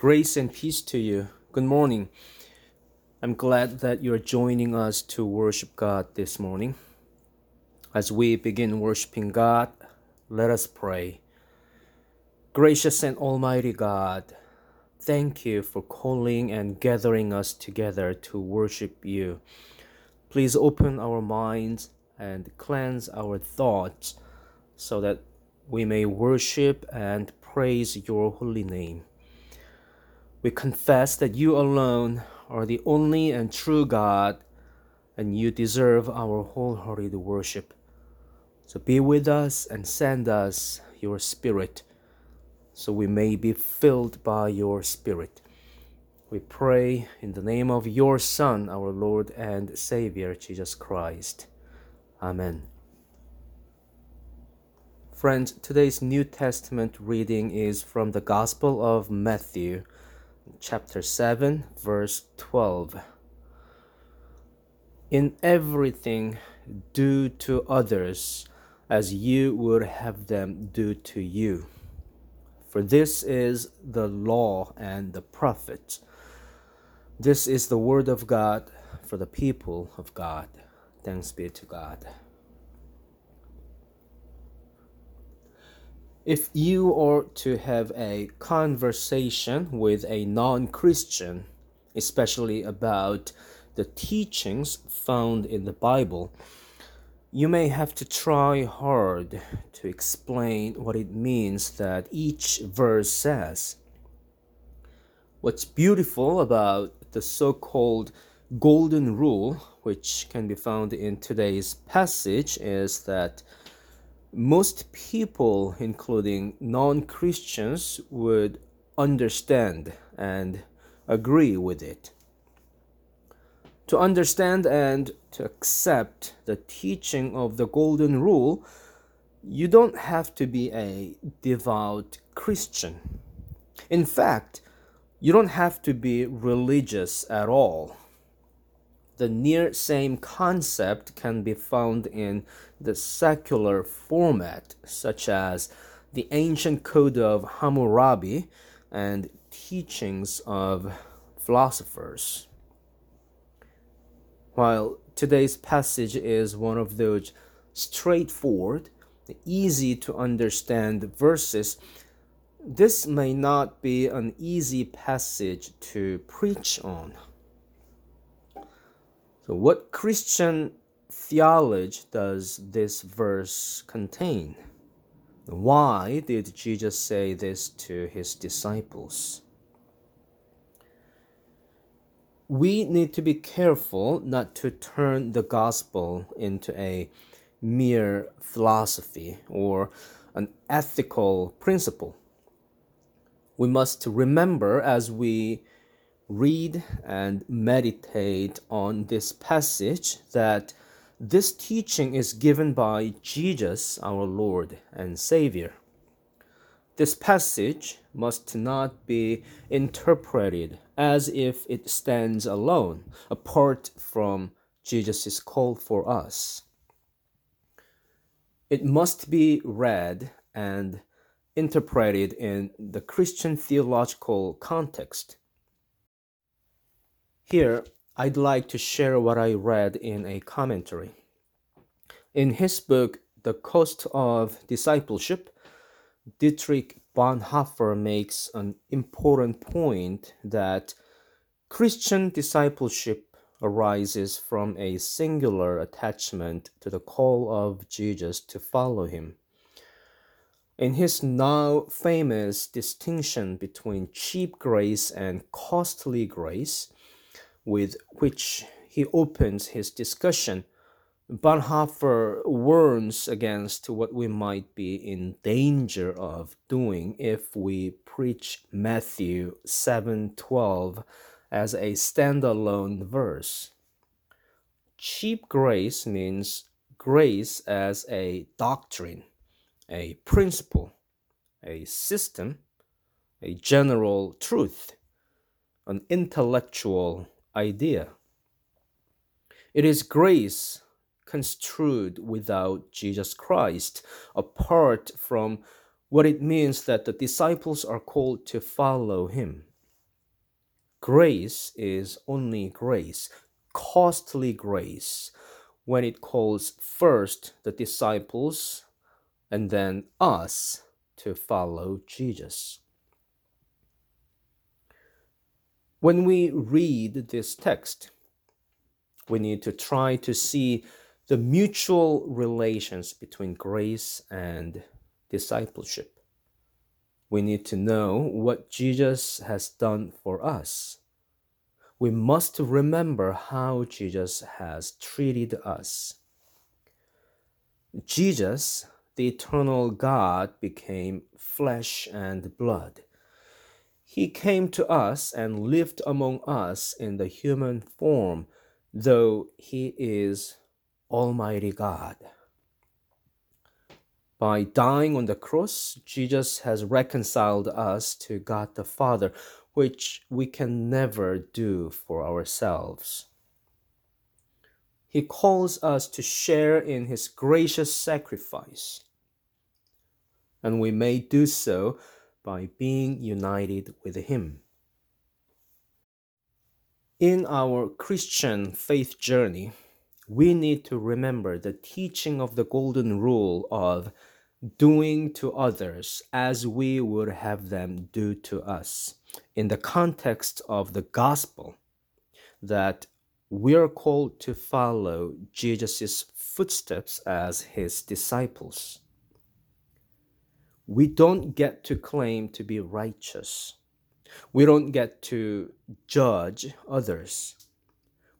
Grace and peace to you. Good morning. I'm glad that you're joining us to worship God this morning. As we begin worshiping God, let us pray. Gracious and Almighty God, thank you for calling and gathering us together to worship you. Please open our minds and cleanse our thoughts so that we may worship and praise your holy name. We confess that you alone are the only and true God, and you deserve our wholehearted worship. So be with us and send us your Spirit, so we may be filled by your Spirit. We pray in the name of your Son, our Lord and Savior, Jesus Christ. Amen. Friends, today's New Testament reading is from the Gospel of Matthew chapter 7, verse 12. In everything, do to others as you would have them do to you. For this is the law and the prophets. This is the word of God for the people of God. Thanks be to God. If you are to have a conversation with a non Christian, especially about the teachings found in the Bible, you may have to try hard to explain what it means that each verse says. What's beautiful about the so called golden rule, which can be found in today's passage, is that most people, including non Christians, would understand and agree with it. To understand and to accept the teaching of the Golden Rule, you don't have to be a devout Christian. In fact, you don't have to be religious at all the near same concept can be found in the secular format, such as the ancient code of Hammurabi and teachings of philosophers. While today's passage is one of those straightforward, easy to understand verses, this may not be an easy passage to preach on. So, what Christian theology does this verse contain? Why did Jesus say this to his disciples? We need to be careful not to turn the gospel into a mere philosophy or an ethical principle. We must remember as we read and meditate on this passage that this teaching is given by Jesus, our Lord and Savior. This passage must not be interpreted as if it stands alone, apart from Jesus' call for us. It must be read and interpreted in the Christian theological context here, I'd like to share what I read in a commentary. In his book, The Cost of Discipleship, Dietrich Bonhoeffer makes an important point that Christian discipleship arises from a singular attachment to the call of Jesus to follow him. In his now famous distinction between cheap grace and costly grace, with which he opens his discussion, Bonhoeffer warns against what we might be in danger of doing if we preach Matthew 7:12 as a standalone verse. Cheap grace means grace as a doctrine, a principle, a system, a general truth, an intellectual idea. It is grace construed without Jesus Christ, apart from what it means that the disciples are called to follow him. Grace is only grace, costly grace, when it calls first the disciples and then us to follow Jesus. When we read this text, we need to try to see the mutual relations between grace and discipleship. We need to know what Jesus has done for us. We must remember how Jesus has treated us. Jesus, the eternal God, became flesh and blood. He came to us and lived among us in the human form, though he is Almighty God. By dying on the cross, Jesus has reconciled us to God the Father, which we can never do for ourselves. He calls us to share in His gracious sacrifice, and we may do so by being united with Him. In our Christian faith journey, we need to remember the teaching of the golden rule of doing to others as we would have them do to us in the context of the gospel that we are called to follow Jesus' footsteps as his disciples. We don't get to claim to be righteous. We don't get to judge others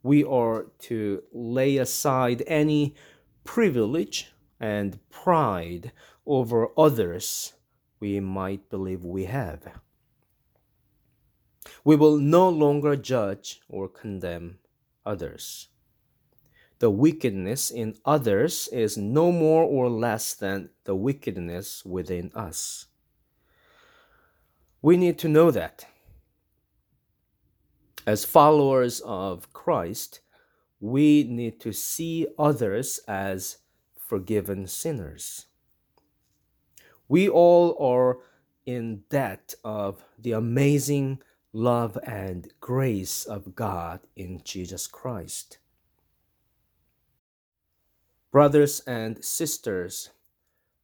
we are to lay aside any privilege and pride over others we might believe we have. We will no longer judge or condemn others. The wickedness in others is no more or less than the wickedness within us. We need to know that as followers of Christ, we need to see others as forgiven sinners. We all are in debt of the amazing love and grace of God in Jesus Christ. Brothers and sisters,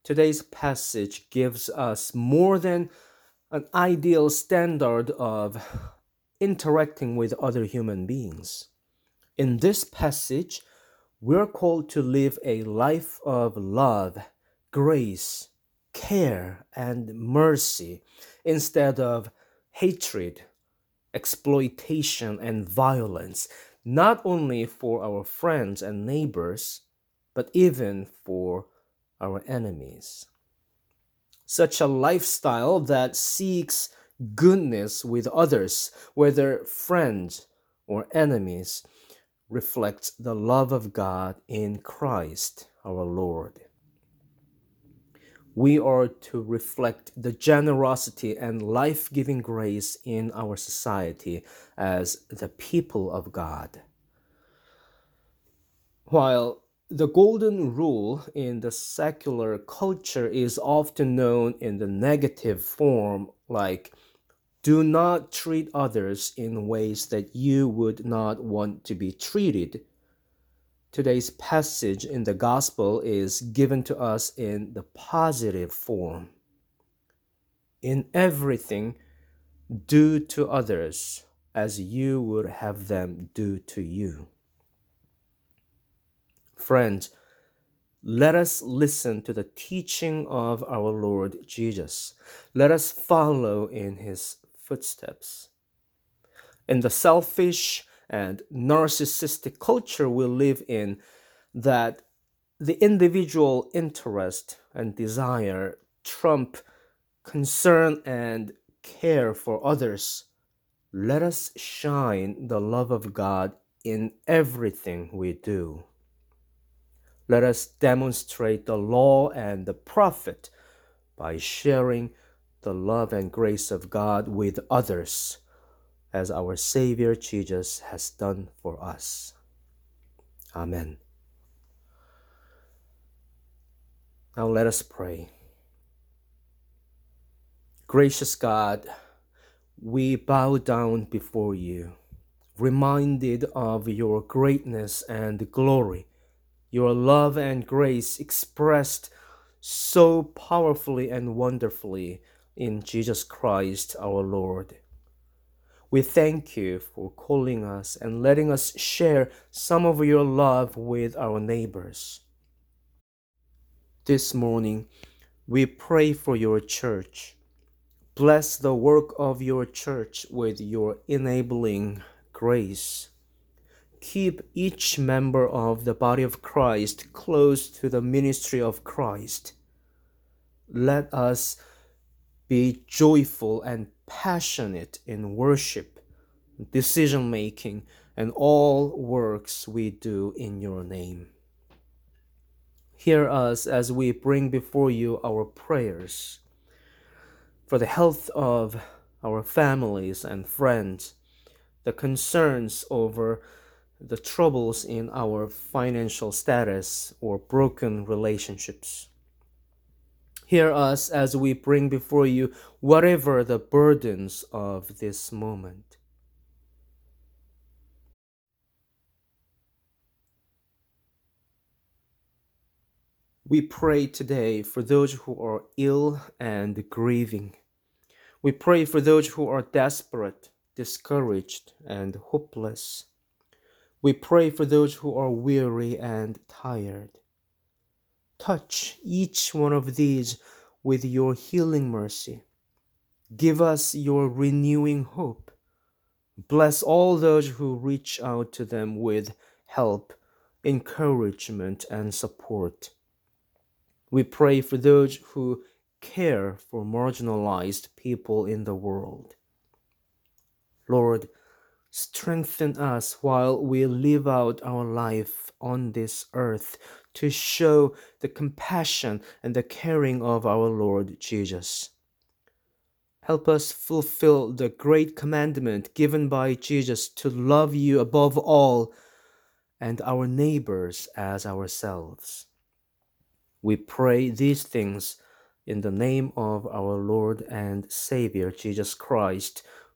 today's passage gives us more than an ideal standard of interacting with other human beings. In this passage, we're called to live a life of love, grace, care, and mercy instead of hatred, exploitation, and violence, not only for our friends and neighbors, but even for our enemies. Such a lifestyle that seeks goodness with others, whether friends or enemies, reflects the love of God in Christ our Lord. We are to reflect the generosity and life giving grace in our society as the people of God. While the golden rule in the secular culture is often known in the negative form, like do not treat others in ways that you would not want to be treated. Today's passage in the Gospel is given to us in the positive form. In everything, do to others as you would have them do to you. Friends, let us listen to the teaching of our Lord Jesus. Let us follow in his footsteps. In the selfish and narcissistic culture we live in, that the individual interest and desire trump concern and care for others, let us shine the love of God in everything we do. Let us demonstrate the law and the prophet by sharing the love and grace of God with others as our Savior Jesus has done for us. Amen. Now let us pray. Gracious God, we bow down before you, reminded of your greatness and glory, your love and grace expressed so powerfully and wonderfully in Jesus Christ our Lord. We thank you for calling us and letting us share some of your love with our neighbors. This morning, we pray for your church Bless the work of your church with your enabling grace. Keep each member of the body of Christ close to the ministry of Christ. Let us be joyful and passionate in worship, decision making, and all works we do in your name. Hear us as we bring before you our prayers for the health of our families and friends, the concerns over the troubles in our financial status or broken relationships. Hear us as we bring before you whatever the burdens of this moment. We pray today for those who are ill and grieving. We pray for those who are desperate, discouraged, and hopeless. We pray for those who are weary and tired. Touch each one of these with your healing mercy. Give us your renewing hope. Bless all those who reach out to them with help, encouragement, and support. We pray for those who care for marginalized people in the world. Lord, strengthen us while we live out our life on this earth to show the compassion and the caring of our Lord Jesus. Help us fulfill the great commandment given by Jesus to love you above all and our neighbors as ourselves. We pray these things in the name of our Lord and Savior Jesus Christ,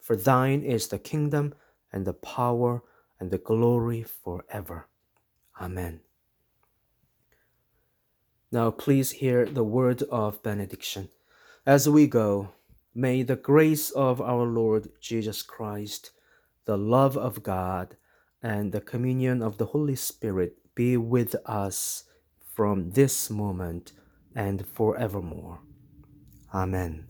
For thine is the kingdom, and the power, and the glory forever. Amen. Now, please hear the word of benediction. As we go, may the grace of our Lord Jesus Christ, the love of God, and the communion of the Holy Spirit be with us from this moment and forevermore. Amen.